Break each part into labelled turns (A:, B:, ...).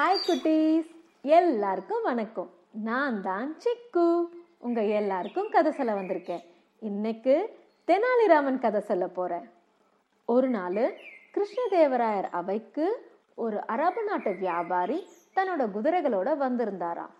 A: Hi குட்டீஸ். எல்லாருக்கும் வணக்கம். நான் தான் சிக்கு. உங்கள் எல்லாருக்கும் கதை சொல்ல வந்திருக்கேன். இன்னைக்கு தெனாலிராமன் கதை சொல்ல போகிறேன் ஒரு நாள் கிருஷ்ணதேவராயர் அவைக்கு ஒரு அரபு நாட்டு வியாபாரி தன்னோட குதிரைகளோட வந்திருந்தாராம்.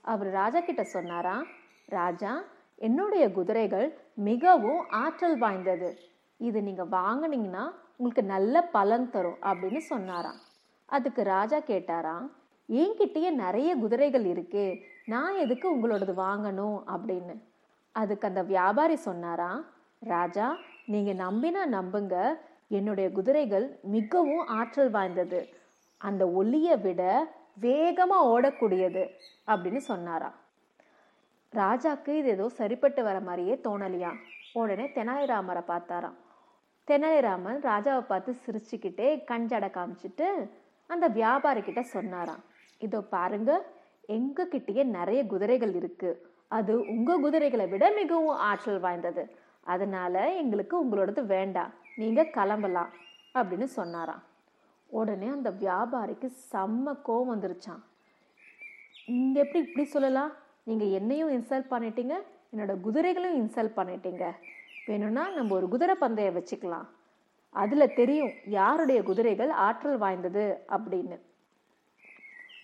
A: அவர் ராஜா கிட்ட சொன்னாராம் ராஜா என்னுடைய குதிரைகள் மிகவும் ஆற்றல் வாய்ந்தது. இது நீங்கள் வாங்கினீங்கன்னா உங்களுக்கு நல்ல பலன் தரும் அப்படின்னு சொன்னாராம். அதுக்கு ராஜா கேட்டாராம் என்கிட்டயே நிறைய குதிரைகள் இருக்கு நான் எதுக்கு உங்களோடது வாங்கணும்? அப்படின்னு. அதுக்கு அந்த வியாபாரி சொன்னாராம் ராஜா நீங்க நம்பினா நம்புங்க என்னுடைய குதிரைகள் மிகவும் ஆற்றல் வாய்ந்தது. அந்த ஒளியை விட வேகமா ஓடக்கூடியது அப்படின்னு சொன்னாராம் ராஜாக்கு இது ஏதோ சரிப்பட்டு வர மாதிரியே தோணலையா? உடனே தெனாலிராமரை பார்த்தாராம். தெனாலிராமன் ராஜாவை பார்த்து சிரிச்சுக்கிட்டே கஞ்சடை காமிச்சிட்டு அந்த வியாபாரிக்கிட்ட சொன்னாராம் இதோ பாருங்க எங்ககிட்டயே நிறைய குதிரைகள் இருக்கு. அது உங்க குதிரைகளை விட மிகவும் ஆற்றல் வாய்ந்தது. அதனால எங்களுக்கு உங்களோடது வேண்டாம். நீங்க கிளம்பலாம் அப்படின்னு சொன்னாராம். உடனே அந்த வியாபாரிக்கு செம்ம கோவம் வந்துருச்சான் நீங்க எப்படி இப்படி சொல்லலாம்? நீங்க என்னையும் இன்சல்ட் பண்ணிட்டீங்க என்னோட குதிரைகளையும் இன்சல்ட் பண்ணிட்டீங்க. வேணும்னா நம்ம ஒரு குதிரை பந்தயம் வச்சுக்கலாம். அதுல தெரியும் யாருடைய குதிரைகள் ஆற்றல் வாய்ந்தது அப்படின்னு.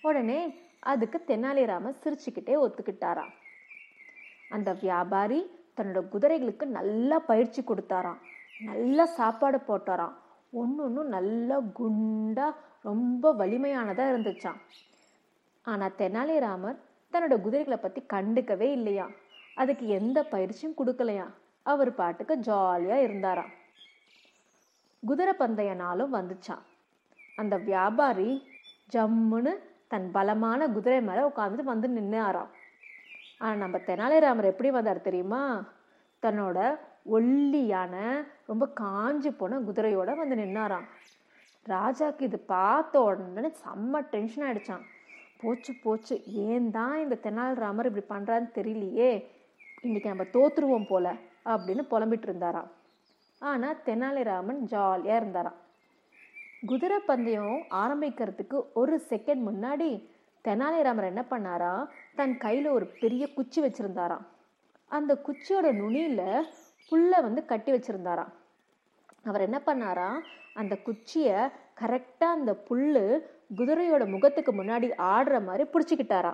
A: உடனே அதுக்கு தெனாலிராமன் சிரிச்சுக்கிட்டே ஒத்துக்கிட்டாராம். அந்த வியாபாரி தன்னோட குதிரைகளுக்கு நல்லா பயிற்சி கொடுத்தாராம். நல்லா சாப்பாடு போட்டாராம். ஒன்று ஒன்றும் நல்லா குண்டா ரொம்ப வலிமையானதா இருந்துச்சாம். ஆனா தெனாலிராமர் தன்னோட குதிரைகளை பத்தி கண்டுக்கவே இல்லையா அதுக்கு எந்த பயிற்சியும் கொடுக்கலையா அவர் பாட்டுக்கு ஜாலியா இருந்தாராம். குதிரை பந்தய நாளும் வந்துச்சான். அந்த வியாபாரி ஜம்முன்னு தன் பலமான குதிரை மேலே உட்காந்துட்டு வந்து நின்னாராம். ஆனால் நம்ம தெனாலிராமர் எப்படி வந்தார் தெரியுமா? தன்னோட ஒல்லியான ரொம்ப காஞ்சி போன குதிரையோட வந்து நின்னாராம். ராஜாக்கு இது பார்த்த உடனே செம்ம டென்ஷன் ஆகிடுச்சான் போச்சு போச்சு. ஏன் தான் இந்த தெனாலிராமர் இப்படி பண்ணுறான்னு தெரியலையே. இன்றைக்கி நம்ம தோற்றுருவோம் போல அப்படின்னு புலம்பிட்டு இருந்தாராம். ஆனா தெனாலிராமன் ஜாலியா இருந்தாராம். குதிரை பந்தயம் ஆரம்பிக்கிறதுக்கு ஒரு செகண்ட் முன்னாடி தெனாலிராமர் என்ன பண்ணாரா? தன் கையில ஒரு பெரிய குச்சி வச்சிருந்தாராம். அந்த குச்சியோட நுனியில புல்லை வந்து கட்டி வச்சுருந்தாராம். அவர் என்ன பண்ணாரா? அந்த குச்சிய கரெக்டா அந்த புல்லு குதிரையோட முகத்துக்கு முன்னாடி ஆடுற மாதிரி பிடிச்சிக்கிட்டாரா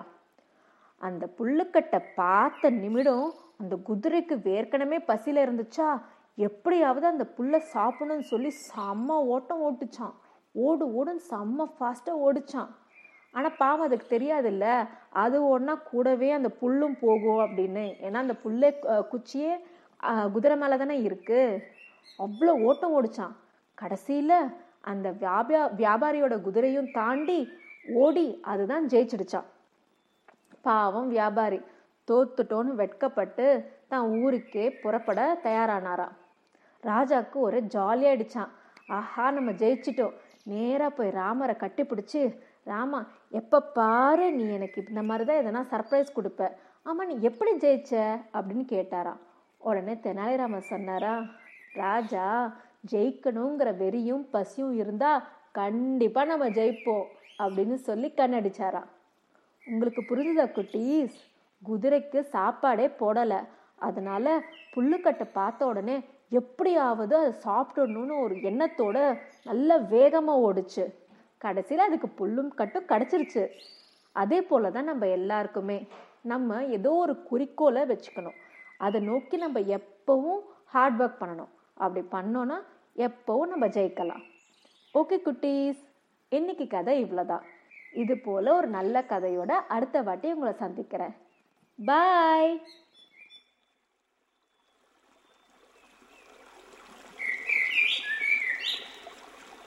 A: அந்த புல்லுக்கட்டை பார்த்த நிமிடம் அந்த குதிரைக்கு வேர்க்கனமே பசியில இருந்துச்சா? எப்படியாவது அந்த புல்லை சாப்பிடணும்னு சொல்லி செம்ம ஓட்டம் ஓட்டுச்சான் ஓடு ஓடுன்னு செம்ம ஃபாஸ்ட்டாக ஓடிச்சான் ஆனால் பாவம் அதுக்கு தெரியாதுல்ல. அது ஓடினா கூடவே அந்த புல்லும் போகும் அப்படின்னு. ஏன்னா அந்த புல்லே குச்சியே குதிரை மேலே தானே இருக்குது அவ்வளோ ஓட்டம் ஓடிச்சான் கடைசியில் அந்த வியாபா வியாபாரியோட குதிரையும் தாண்டி ஓடி அதுதான் ஜெயிச்சிடுச்சான் பாவம் வியாபாரி. தோத்துட்டோன்னு வெட்கப்பட்டு தான் ஊருக்கே புறப்பட தயாரானாராம். ராஜாக்கு ஒரே ஜாலியாயிடுச்சான் ஆஹா நம்ம ஜெயிச்சிட்டோம். நேராக போய் ராமரை கட்டிப்பிடிச்சி ராமா எப்போ பாரு நீ எனக்கு இந்த மாதிரி தான் எதனா சர்ப்ரைஸ் கொடுப்ப. ஆமாம் நீ எப்படி ஜெயிச்ச? அப்படின்னு கேட்டாராம். உடனே தெனாலிராமன் சொன்னாரா ராஜா ஜெயிக்கணுங்கிற வெறியும் பசியும் இருந்தால் கண்டிப்பாக நம்ம ஜெயிப்போம் அப்படின்னு சொல்லி கண்ணடிச்சாராம். உங்களுக்கு புரிஞ்சுதா குட்டீஸ்? குதிரைக்கு சாப்பாடே போடலை. அதனால புல்லுக்கட்டை பார்த்த உடனே எப்படியாவது அதை சாப்பிடணும்னு ஒரு எண்ணத்தோட நல்ல வேகமாக ஓடுச்சு. கடைசியில் அதுக்கு புல்லும் கட்டும் கிடச்சிருச்சு. அதே போலதான் நம்ம எல்லாருக்குமே. நம்ம ஏதோ ஒரு குறிக்கோளை வச்சுக்கணும். அதை நோக்கி நம்ம எப்பவும் ஹார்ட் ஒர்க் பண்ணணும். அப்படி பண்ணோன்னா எப்பவும் நம்ம ஜெயிக்கலாம். ஓகே குட்டீஸ் இன்னைக்கு கதை இவ்வளோதான் இது போல ஒரு நல்ல கதையோட அடுத்த வாட்டி உங்களை சந்திக்கிறேன். பாய்